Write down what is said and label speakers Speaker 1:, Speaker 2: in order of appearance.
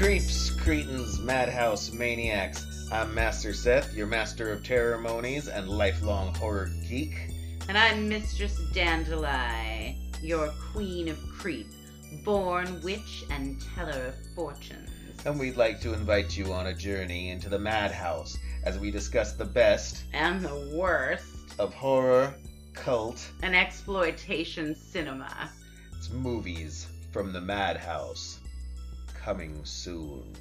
Speaker 1: Creeps, cretins, madhouse, maniacs. I'm Master Seth, your master of ceremonies and lifelong horror geek.
Speaker 2: And I'm Mistress Dandeli, your queen of creep, born witch and teller of fortunes.
Speaker 1: And we'd like to invite you on a journey into the madhouse as we discuss the best
Speaker 2: And the worst,
Speaker 1: of horror, cult,
Speaker 2: and exploitation cinema.
Speaker 1: it's movies from the madhouse. Coming soon.